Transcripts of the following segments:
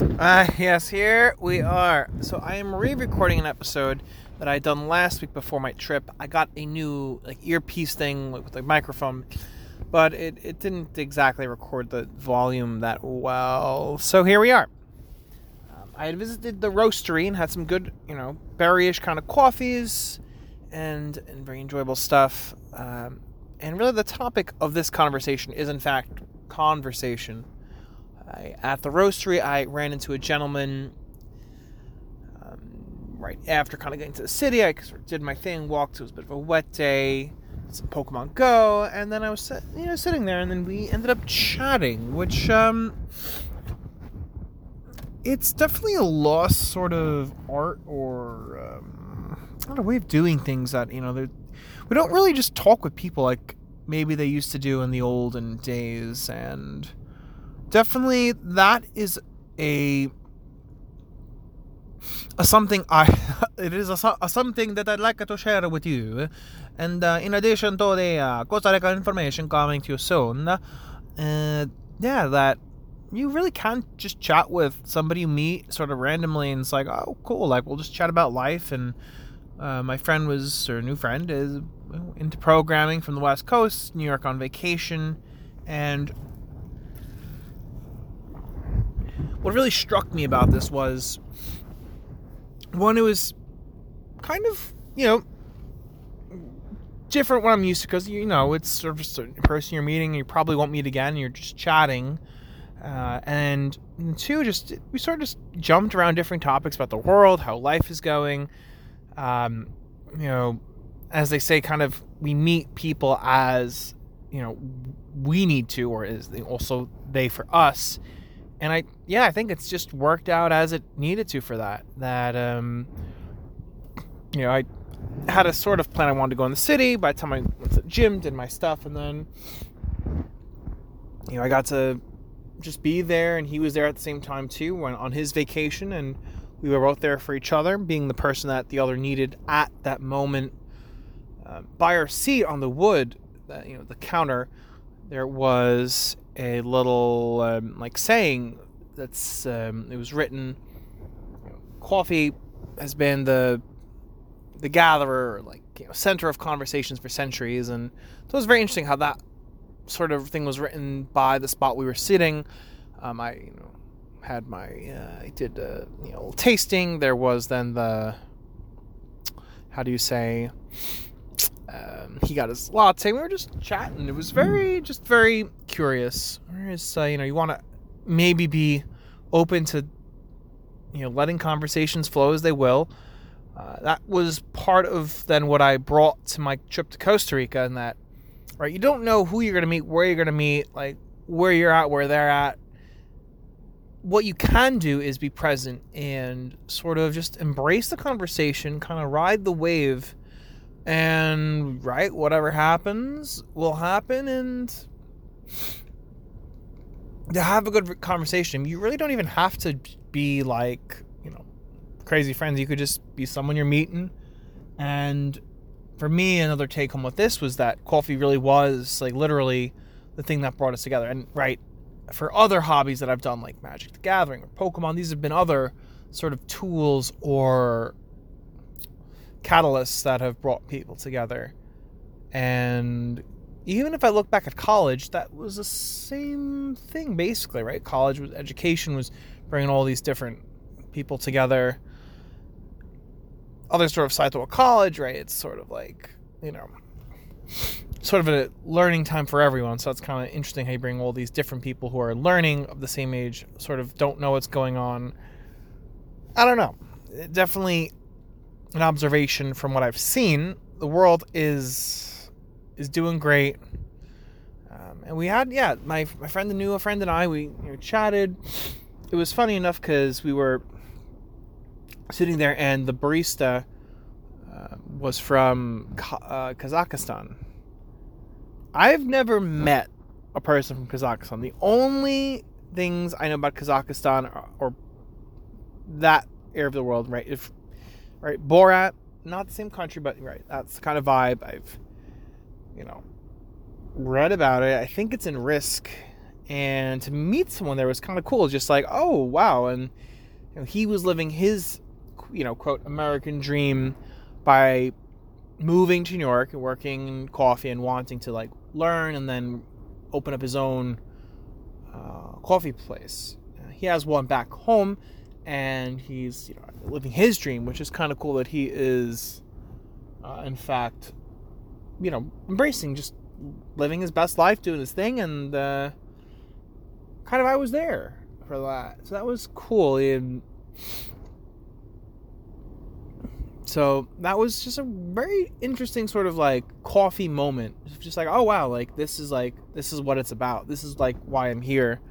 Uh, yes, here we are. So I am re-recording an episode that I done last week before my trip. I got a new like earpiece thing with a microphone, but it, it didn't exactly record the volume that well. So here we are. Um, I had visited the roastery and had some good, you know, berryish kind of coffees and and very enjoyable stuff. Um, and really, the topic of this conversation is in fact conversation. I, at the roastery, I ran into a gentleman um, right after kind of getting to the city. I sort of did my thing, walked. It was a bit of a wet day, some Pokemon Go, and then I was you know sitting there, and then we ended up chatting, which um, it's definitely a lost sort of art or um, not a way of doing things that you know we don't really just talk with people like maybe they used to do in the olden days and definitely that is a a something I it is a, a, something that I'd like to share with you. And uh, in addition to the uh, Costa Rica information coming to you soon, uh, yeah, that you really can't just chat with somebody you meet sort of randomly and it's like, oh, cool, like we'll just chat about life. And uh, my friend was, or new friend is into programming from the West Coast, New York on vacation, and what really struck me about this was one, it was kind of, you know, different what I'm used to because, you know, it's sort of just a person you're meeting and you probably won't meet again. and you're just chatting. Uh, and two, just we sort of just jumped around different topics about the world, how life is going. Um, you know, as they say, kind of we meet people as you know we need to, or is also they for us and I yeah I think it's just worked out as it needed to for that that um you know I had a sort of plan I wanted to go in the city. By the time I went to the gym did my stuff and then you know I got to just be there and he was there at the same time too when on his vacation and we were both there for each other being the person that the other needed at that moment uh, by our seat on the wood that you know the counter there was a little um, like saying that's um, it was written. Coffee has been the the gatherer, like you know, center of conversations for centuries, and so it was very interesting how that sort of thing was written by the spot we were sitting. Um, I you know had my uh, I did a you know tasting. There was then the how do you say um, he got his latte. We were just chatting. It was very, just very curious. Whereas, uh, you know, you want to maybe be open to, you know, letting conversations flow as they will. Uh, that was part of then what I brought to my trip to Costa Rica, and that, right, you don't know who you're going to meet, where you're going to meet, like where you're at, where they're at. What you can do is be present and sort of just embrace the conversation, kind of ride the wave and right whatever happens will happen and to have a good conversation you really don't even have to be like you know crazy friends. You could just be someone you're meeting. And for me another take home with this was that coffee really was like literally the thing that brought us together. And right for other hobbies that i've done like magic the gathering or pokemon these have been other sort of tools or catalysts that have brought people together. And even if I look back at college, that was the same thing basically, right? College was education was bringing all these different people together. Other sort of side to a college, right? It's sort of like, you know, sort of a learning time for everyone. So it's kind of interesting how you bring all these different people who are learning of the same age, sort of don't know what's going on. I don't know. It definitely an observation from what I've seen, the world is is doing great. Um, and we had, yeah, my my friend, the new a friend, and I, we you know, chatted. It was funny enough because we were sitting there, and the barista uh, was from uh, Kazakhstan. I've never met a person from Kazakhstan. The only things I know about Kazakhstan are, or that area of the world, right? If right? Borat, not the same country, but right, that's the kind of vibe I've, you know, read about it. I think it's in Risk, and to meet someone there was kind of cool. Just like, oh wow, and you know, he was living his, you know, quote American dream by moving to New York and working in coffee and wanting to like learn and then open up his own uh, coffee place. He has one back home, and he's you know, living his dream, which is kind of cool that he is, uh, in fact, you know, embracing just living his best life, doing his thing, and uh, kind of I was there for that. So that was cool. And so that was just a very interesting sort of like coffee moment. Just like, oh wow, like this is like this is what it's about. This is like why I'm here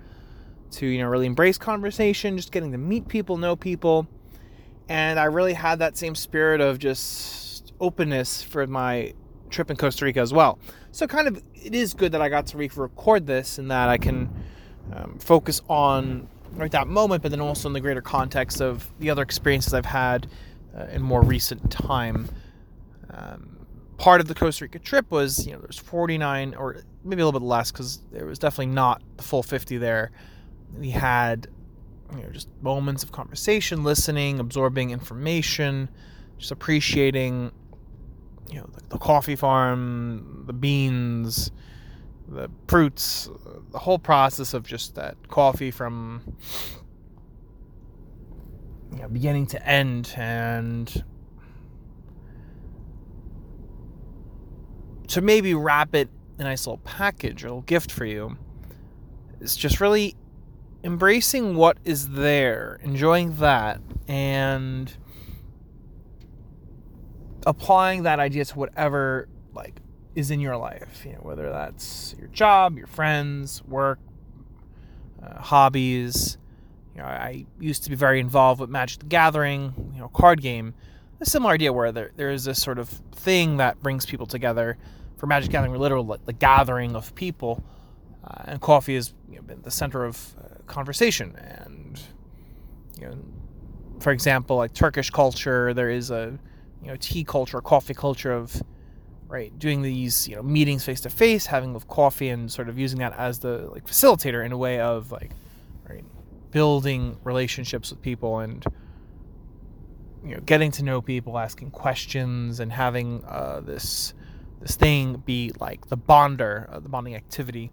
to, you know, really embrace conversation, just getting to meet people, know people. And I really had that same spirit of just openness for my trip in Costa Rica as well. So kind of it is good that I got to re-record this and that I can um, focus on right that moment, but then also in the greater context of the other experiences I've had uh, in more recent time. Um, part of the Costa Rica trip was, you know, there's 49 or maybe a little bit less because there was definitely not the full 50 there. We had, you know, just moments of conversation, listening, absorbing information, just appreciating, you know, the, the coffee farm, the beans, the fruits, the whole process of just that coffee from you know, beginning to end. And to maybe wrap it in a nice little package or a little gift for you it's just really embracing what is there, enjoying that, and applying that idea to whatever like is in your life. You know, whether that's your job, your friends, work, uh, hobbies. You know, I used to be very involved with Magic the Gathering, you know, card game. A similar idea where there, there is this sort of thing that brings people together. For Magic Gathering, we're literally the gathering of people, uh, and coffee has you know, been the center of uh, conversation. And you know, for example, like Turkish culture, there is a you know tea culture, coffee culture of right doing these you know meetings face to face, having with coffee, and sort of using that as the like facilitator in a way of like right building relationships with people and you know getting to know people, asking questions, and having uh, this this thing be like the bonder, uh, the bonding activity.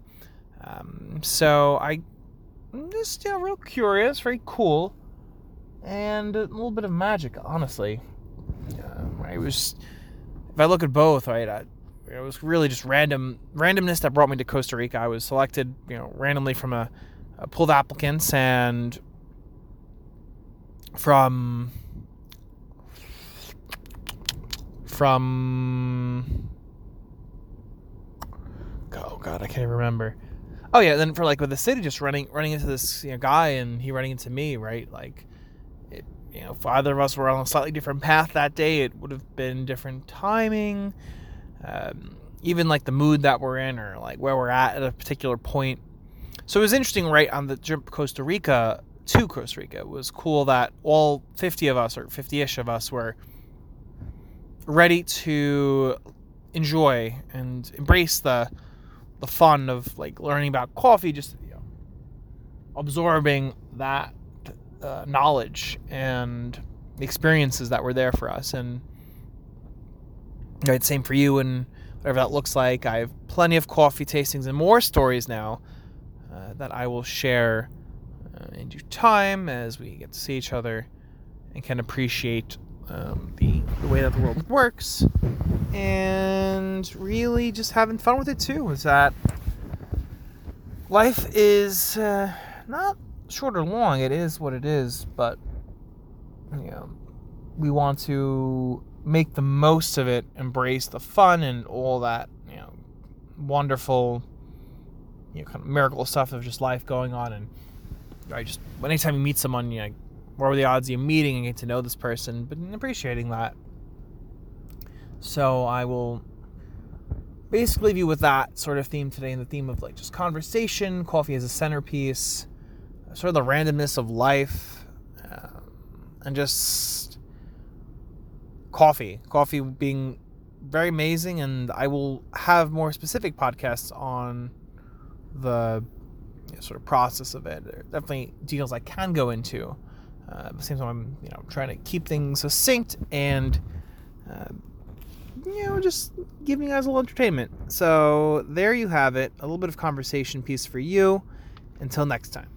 Um, so I I'm just yeah, real curious, very cool, and a little bit of magic, honestly. Um, I was, if I look at both, right, I, it was really just random randomness that brought me to Costa Rica. I was selected, you know, randomly from a, a pool of applicants and from from oh god, I can't remember. Oh yeah, then for like with the city, just running running into this you know, guy and he running into me, right? Like, it, you know, if either of us were on a slightly different path that day, it would have been different timing. Um, even like the mood that we're in, or like where we're at at a particular point. So it was interesting, right? On the trip Costa Rica to Costa Rica, it was cool that all 50 of us, or 50-ish of us, were ready to enjoy and embrace the the fun of like learning about coffee, just you know, absorbing that uh, knowledge and experiences that were there for us. And right, same for you and whatever that looks like. I have plenty of coffee tastings and more stories now uh, that I will share uh, in due time as we get to see each other and can appreciate um, the, the way that the world works and really just having fun with it too. Is that life is uh, not short or long, it is what it is, but you know, we want to make the most of it, embrace the fun and all that, you know, wonderful, you know, kind of miracle stuff of just life going on. And right, just anytime you meet someone, you know, what are the odds of you meeting and getting to know this person, but appreciating that. So I will basically leave you with that sort of theme today, and the theme of like just conversation, coffee as a centerpiece, sort of the randomness of life, um, and just coffee. Coffee being very amazing, and I will have more specific podcasts on the you know, sort of process of it. There are definitely details I can go into. Uh, the same time, I'm you know trying to keep things succinct and uh, you know just giving you guys a little entertainment. So there you have it, a little bit of conversation piece for you. Until next time.